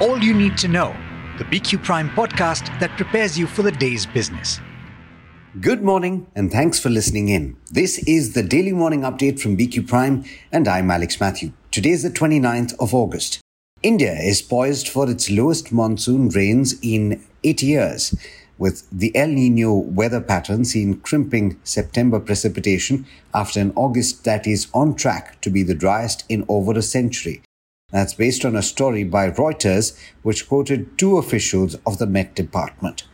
All you need to know, the BQ Prime podcast that prepares you for the day's business. Good morning and thanks for listening in. This is the daily morning update from BQ Prime and I'm Alex Mathew. Today is the 29th of August. India is poised for its lowest monsoon rains in eight years, with the El Nino weather pattern seen crimping September precipitation after an August that is on track to be the driest in over a century. That's based on a story by Reuters, which quoted two officials of the Met Department.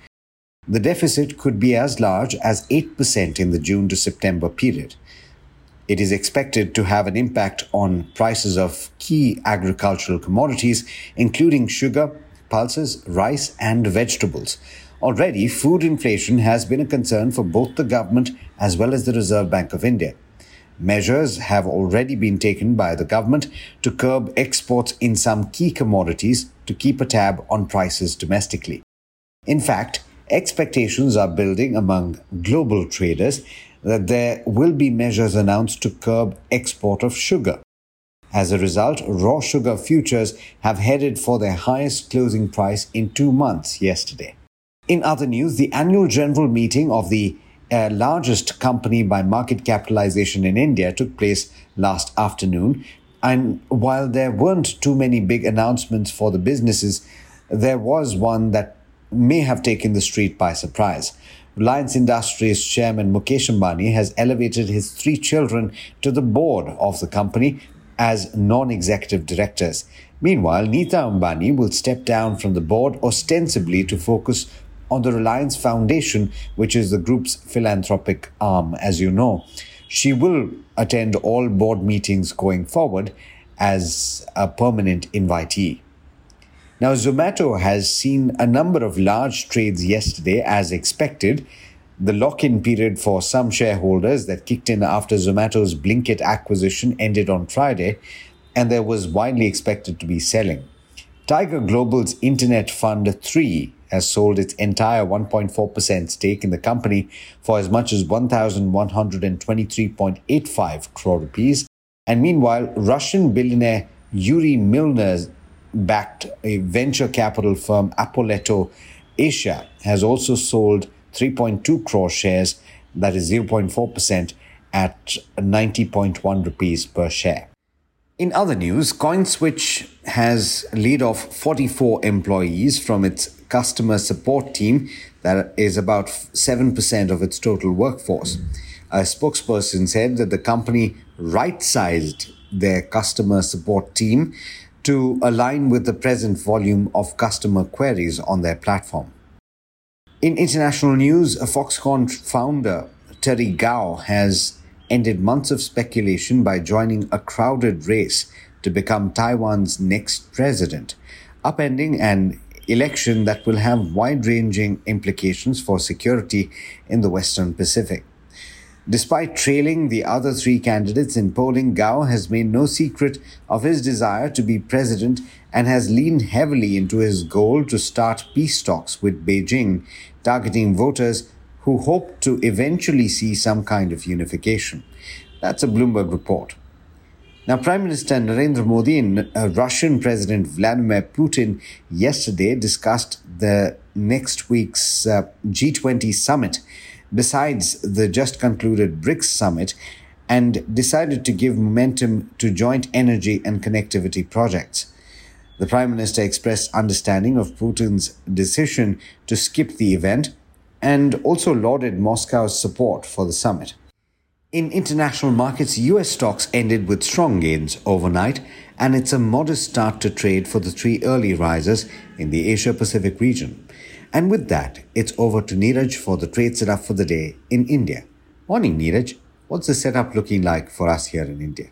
The deficit could be as large as 8% in the June to September period. It is expected to have an impact on prices of key agricultural commodities, including sugar, pulses, rice, and vegetables. Already, food inflation has been a concern for both the government as well as the Reserve Bank of India. Measures have already been taken by the government to curb exports in some key commodities to keep a tab on prices domestically. In fact, expectations are building among global traders that there will be measures announced to curb export of sugar. As a result, raw sugar futures have headed for their highest closing price in two months yesterday. In other news, the annual general meeting of the uh, largest company by market capitalization in India took place last afternoon. And while there weren't too many big announcements for the businesses, there was one that may have taken the street by surprise. Reliance Industries chairman Mukesh Ambani has elevated his three children to the board of the company as non executive directors. Meanwhile, Nita Ambani will step down from the board ostensibly to focus on the Reliance Foundation, which is the group's philanthropic arm, as you know. She will attend all board meetings going forward as a permanent invitee. Now, Zomato has seen a number of large trades yesterday as expected. The lock in period for some shareholders that kicked in after Zomato's Blinkit acquisition ended on Friday, and there was widely expected to be selling. Tiger Global's Internet Fund 3 has sold its entire 1.4% stake in the company for as much as 1,123.85 crore rupees. And meanwhile, Russian billionaire Yuri Milner backed a venture capital firm Apoletto Asia has also sold 3.2 crore shares, that is 0.4%, at 90.1 rupees per share. In other news, CoinSwitch has laid off 44 employees from its customer support team, that is about 7% of its total workforce. A spokesperson said that the company right sized their customer support team to align with the present volume of customer queries on their platform. In international news, Foxconn founder, Terry Gou, has ended months of speculation by joining a crowded race to become Taiwan's next president, upending an election that will have wide ranging implications for security in the Western Pacific. Despite trailing the other three candidates in polling, Gou has made no secret of his desire to be president and has leaned heavily into his goal to start peace talks with Beijing, targeting voters who hope to eventually see some kind of unification. That's a Bloomberg report. Now, Prime Minister Narendra Modi and uh, Russian President Vladimir Putin yesterday discussed the next week's uh, G20 summit besides the just concluded BRICS summit and decided to give momentum to joint energy and connectivity projects. The Prime Minister expressed understanding of Putin's decision to skip the event and also lauded Moscow's support for the summit. In international markets, US stocks ended with strong gains overnight, and it's a modest start to trade for the three early risers in the Asia Pacific region. And with that, it's over to Niraj for the trade setup for the day in India. Morning, Niraj. What's the setup looking like for us here in India?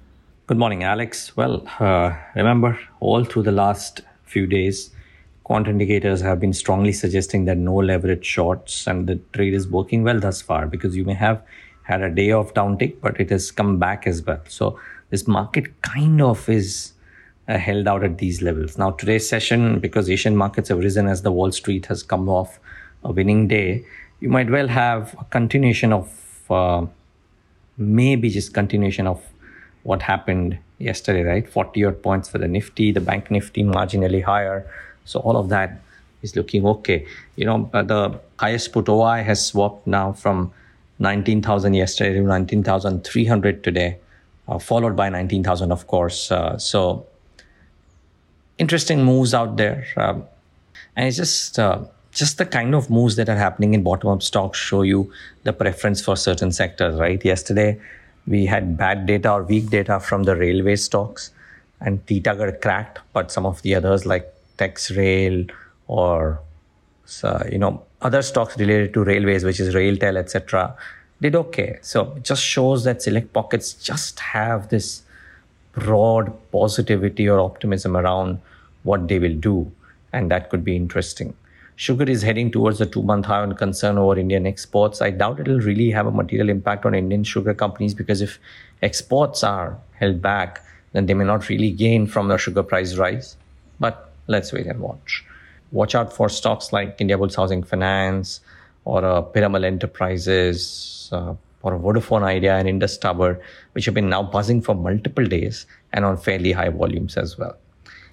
Good morning, Alex. Well, uh, remember, all through the last few days, quant indicators have been strongly suggesting that no leverage shorts and the trade is working well thus far because you may have had a day of downtick, but it has come back as well. So this market kind of is uh, held out at these levels. Now, today's session, because Asian markets have risen as the Wall Street has come off a winning day, you might well have a continuation of uh, maybe just continuation of what happened yesterday, right? 40 odd points for the Nifty, the Bank Nifty marginally higher, So all of that is looking okay. You know, uh, the highest put OI has swapped now from 19,000 yesterday to 19,300 today, uh, followed by 19,000, of course. Uh, so interesting moves out there. Um, and it's just, uh, just the kind of moves that are happening in bottom up stocks show you the preference for certain sectors, right? Yesterday, we had bad data or weak data from the railway stocks and got cracked, but some of the others like Texrail or so, you know other stocks related to railways, which is Railtel, etc., did okay. So it just shows that select pockets just have this broad positivity or optimism around what they will do, and that could be interesting. Sugar is heading towards a two month high on concern over Indian exports. I doubt it'll really have a material impact on Indian sugar companies because if exports are held back, then they may not really gain from the sugar price rise. But let's wait and watch. Watch out for stocks like Indiabulls Housing Finance or uh, Piramal Enterprises uh, or Vodafone Idea and Indus Tower, which have been now buzzing for multiple days and on fairly high volumes as well.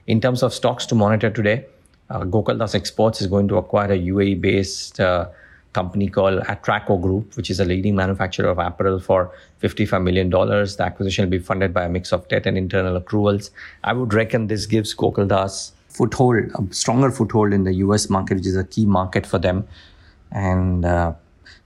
In terms of stocks to monitor today, uh, Gokaldas Exports is going to acquire a UAE based uh, company called Atraco Group, which is a leading manufacturer of apparel for $55 million. The acquisition will be funded by a mix of debt and internal accruals. I would reckon this gives Gokaldas foothold, a stronger foothold in the US market, which is a key market for them. And uh,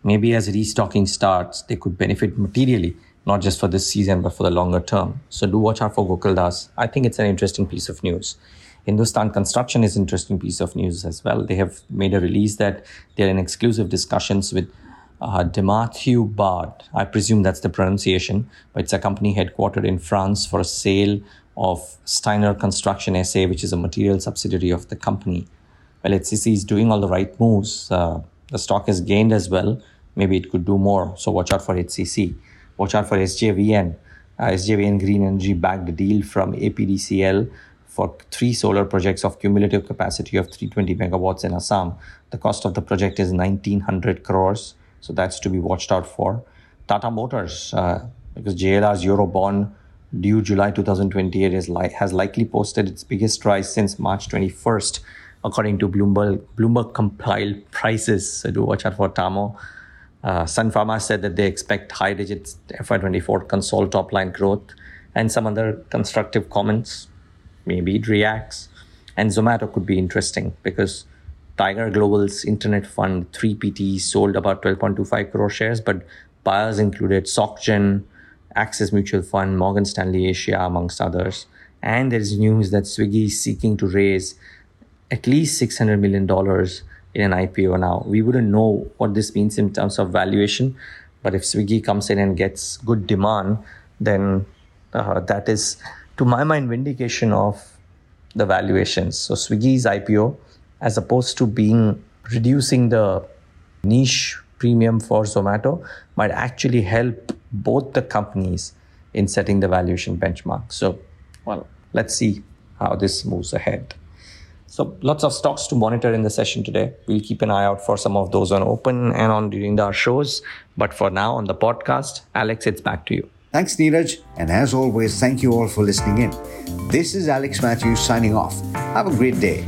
maybe as restocking starts, they could benefit materially, not just for this season, but for the longer term. So do watch out for Gokaldas. I think it's an interesting piece of news. Hindustan Construction is an interesting piece of news as well. They have made a release that they're in exclusive discussions with uh, Demathieu Bard. I presume that's the pronunciation, but it's a company headquartered in France for a sale of Steiner Construction SA, which is a material subsidiary of the company. Well, HCC is doing all the right moves. Uh, the stock has gained as well. Maybe it could do more. So watch out for HCC. Watch out for SJVN. Uh, SJVN Green Energy backed a deal from APDCL for three solar projects of cumulative capacity of 320 megawatts in Assam. The cost of the project is 1900 crores, so that's to be watched out for. Tata Motors, uh, because JLR's Eurobond due July 2028 is li- has likely posted its biggest rise since March 21st, according to Bloomberg Bloomberg compiled prices. So do watch out for TAMO. Uh, Sun Pharma said that they expect high digits FY24 console top line growth and some other constructive comments maybe it reacts. And Zomato could be interesting because Tiger Global's internet fund 3PT sold about 12.25 crore shares, but buyers included SocGen, Axis Mutual Fund, Morgan Stanley Asia, amongst others. And there is news that Swiggy is seeking to raise at least $600 million in an IPO now. We wouldn't know what this means in terms of valuation, but if Swiggy comes in and gets good demand, then uh, that is to my mind, vindication of the valuations. So Swiggy's IPO, as opposed to being reducing the niche premium for Zomato, might actually help both the companies in setting the valuation benchmark. So, well, let's see how this moves ahead. So, lots of stocks to monitor in the session today. We'll keep an eye out for some of those on open and on during our shows. But for now, on the podcast, Alex, it's back to you. Thanks, Niraj. And as always, thank you all for listening in. This is Alex Mathews signing off. Have a great day.